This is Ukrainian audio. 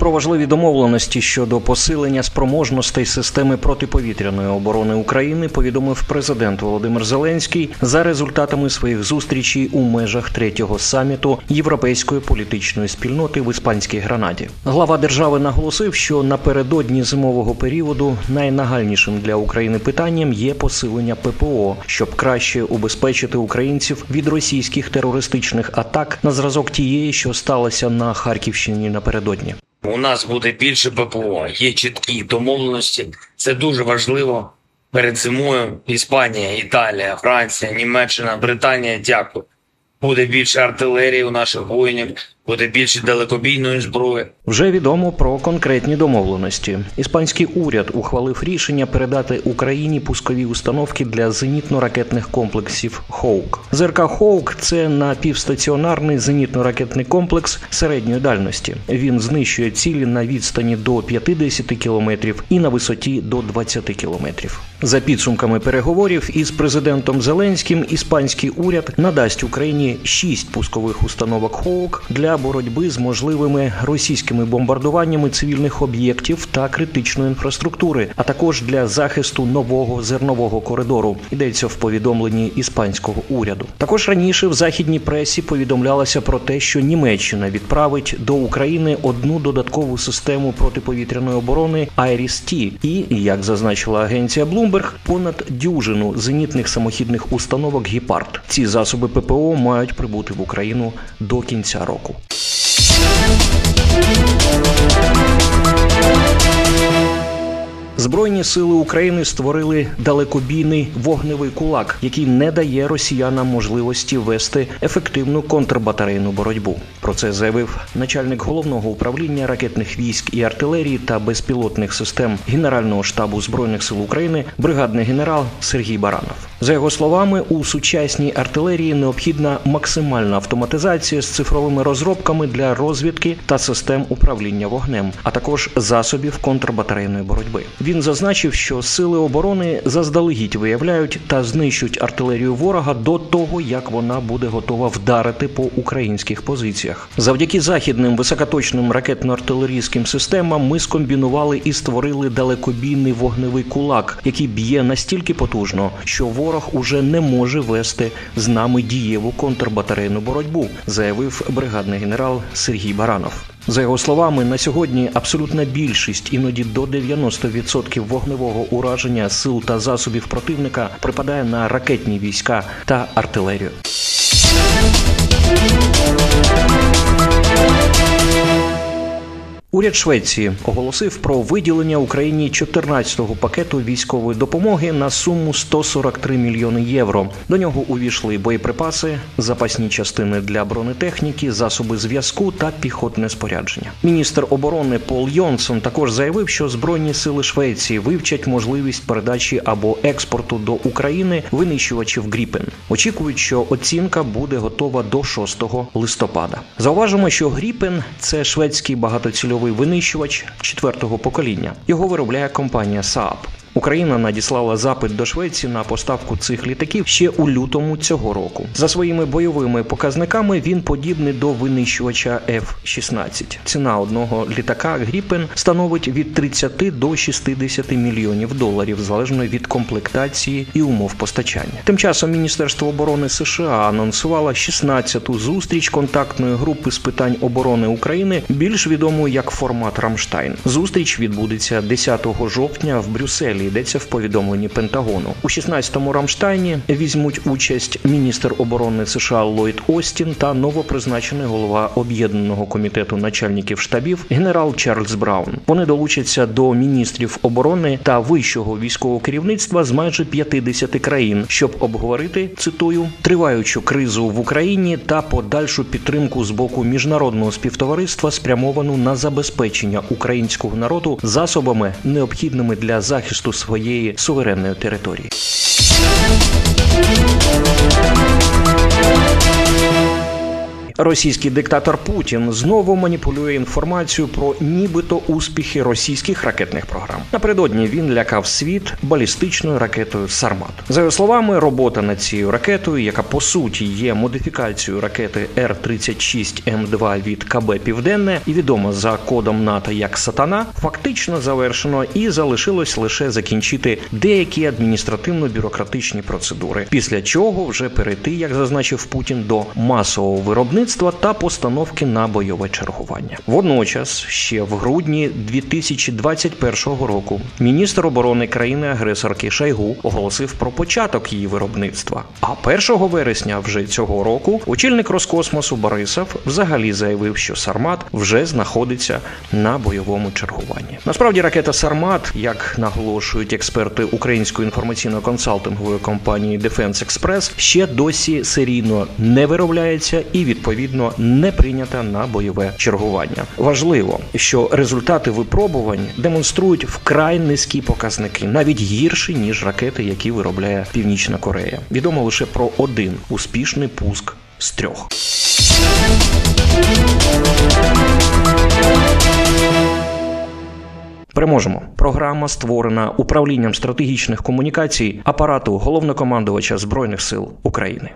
Про важливі домовленості щодо посилення спроможностей системи протиповітряної оборони України повідомив президент Володимир Зеленський за результатами своїх зустрічей у межах третього саміту європейської політичної спільноти в іспанській гранаді. Глава держави наголосив, що напередодні зимового періоду найнагальнішим для України питанням є посилення ППО, щоб краще убезпечити українців від російських терористичних атак на зразок тієї, що сталося на Харківщині напередодні. У нас буде більше ППО, є чіткі домовленості. Це дуже важливо. Перед зимою Іспанія, Італія, Франція, Німеччина, Британія. Дякую. Буде більше артилерії у наших воїнів, буде більше далекобійної зброї. Вже відомо про конкретні домовленості. Іспанський уряд ухвалив рішення передати Україні пускові установки для зенітно-ракетних комплексів Хоук. ЗРК Хоук це напівстаціонарний зенітно-ракетний комплекс середньої дальності. Він знищує цілі на відстані до 50 кілометрів і на висоті до 20 кілометрів. За підсумками переговорів із президентом Зеленським, іспанський уряд надасть Україні шість пускових установок Хоук для боротьби з можливими російськими бомбардуваннями цивільних об'єктів та критичної інфраструктури, а також для захисту нового зернового коридору. Йдеться в повідомленні іспанського уряду. Також раніше в західній пресі повідомлялося про те, що Німеччина відправить до України одну додаткову систему протиповітряної оборони Айріс-Ті і, як зазначила агенція Bloomberg, понад дюжину зенітних самохідних установок Гіпард. Ці засоби ППО мають прибути в Україну до кінця року. Збройні сили України створили далекобійний вогневий кулак, який не дає росіянам можливості вести ефективну контрбатарейну боротьбу. Про це заявив начальник головного управління ракетних військ і артилерії та безпілотних систем Генерального штабу збройних сил України, бригадний генерал Сергій Баранов. За його словами, у сучасній артилерії необхідна максимальна автоматизація з цифровими розробками для розвідки та систем управління вогнем, а також засобів контрбатарейної боротьби. Він зазначив, що сили оборони заздалегідь виявляють та знищують артилерію ворога до того, як вона буде готова вдарити по українських позиціях. Завдяки західним високоточним ракетно-артилерійським системам ми скомбінували і створили далекобійний вогневий кулак, який б'є настільки потужно, що ворог уже не може вести з нами дієву контрбатарейну боротьбу, заявив бригадний генерал Сергій Баранов. За його словами, на сьогодні абсолютна більшість, іноді до 90% вогневого ураження сил та засобів противника припадає на ракетні війська та артилерію. Уряд Швеції оголосив про виділення Україні 14-го пакету військової допомоги на суму 143 мільйони євро. До нього увійшли боєприпаси, запасні частини для бронетехніки, засоби зв'язку та піхотне спорядження. Міністр оборони Пол Йонсон також заявив, що збройні сили Швеції вивчать можливість передачі або експорту до України винищувачів Гріпен. Очікують, що оцінка буде готова до 6 листопада. Зауважимо, що Гріпен це шведський багатоцільовий винищувач четвертого покоління. Його виробляє компанія Saab. Україна надіслала запит до Швеції на поставку цих літаків ще у лютому цього року. За своїми бойовими показниками він подібний до винищувача F-16. Ціна одного літака Гріпен становить від 30 до 60 мільйонів доларів залежно від комплектації і умов постачання. Тим часом Міністерство оборони США анонсувало 16-ту зустріч контактної групи з питань оборони України, більш відомою як формат Рамштайн. Зустріч відбудеться 10 жовтня в Брюсселі. Йдеться в повідомленні Пентагону у 16-му Рамштайні. Візьмуть участь міністр оборони США Ллойд Остін та новопризначений голова об'єднаного комітету начальників штабів генерал Чарльз Браун. Вони долучаться до міністрів оборони та вищого військового керівництва з майже 50 країн, щоб обговорити цитую триваючу кризу в Україні та подальшу підтримку з боку міжнародного співтовариства, спрямовану на забезпечення українського народу засобами необхідними для захисту своєї суверенної території. Російський диктатор Путін знову маніпулює інформацію про нібито успіхи російських ракетних програм. Напередодні він лякав світ балістичною ракетою Сармат. За його словами, робота над цією ракетою, яка по суті є модифікацією ракети Р 36 М 2 від КБ Південне і відома за кодом НАТО як Сатана, фактично завершено і залишилось лише закінчити деякі адміністративно-бюрократичні процедури, після чого вже перейти, як зазначив Путін, до масового виробництва та постановки на бойове чергування. Водночас, ще в грудні 2021 року, міністр оборони країни-агресорки Шайгу оголосив про початок її виробництва. А 1 вересня вже цього року очільник Роскосмосу Борисов взагалі заявив, що Сармат вже знаходиться на бойовому чергуванні. Насправді ракета Сармат, як наголошують експерти української інформаційно-консалтингової компанії Defense Express, ще досі серійно не виробляється і відповідно не прийнята на бойове чергування. Важливо, що результати випробувань демонструють вкрай низькі показники, навіть гірші ніж ракети, які виробляє Північна Корея. Відомо лише про один успішний пуск з трьох. Переможемо. Програма створена управлінням стратегічних комунікацій апарату головнокомандувача збройних сил України.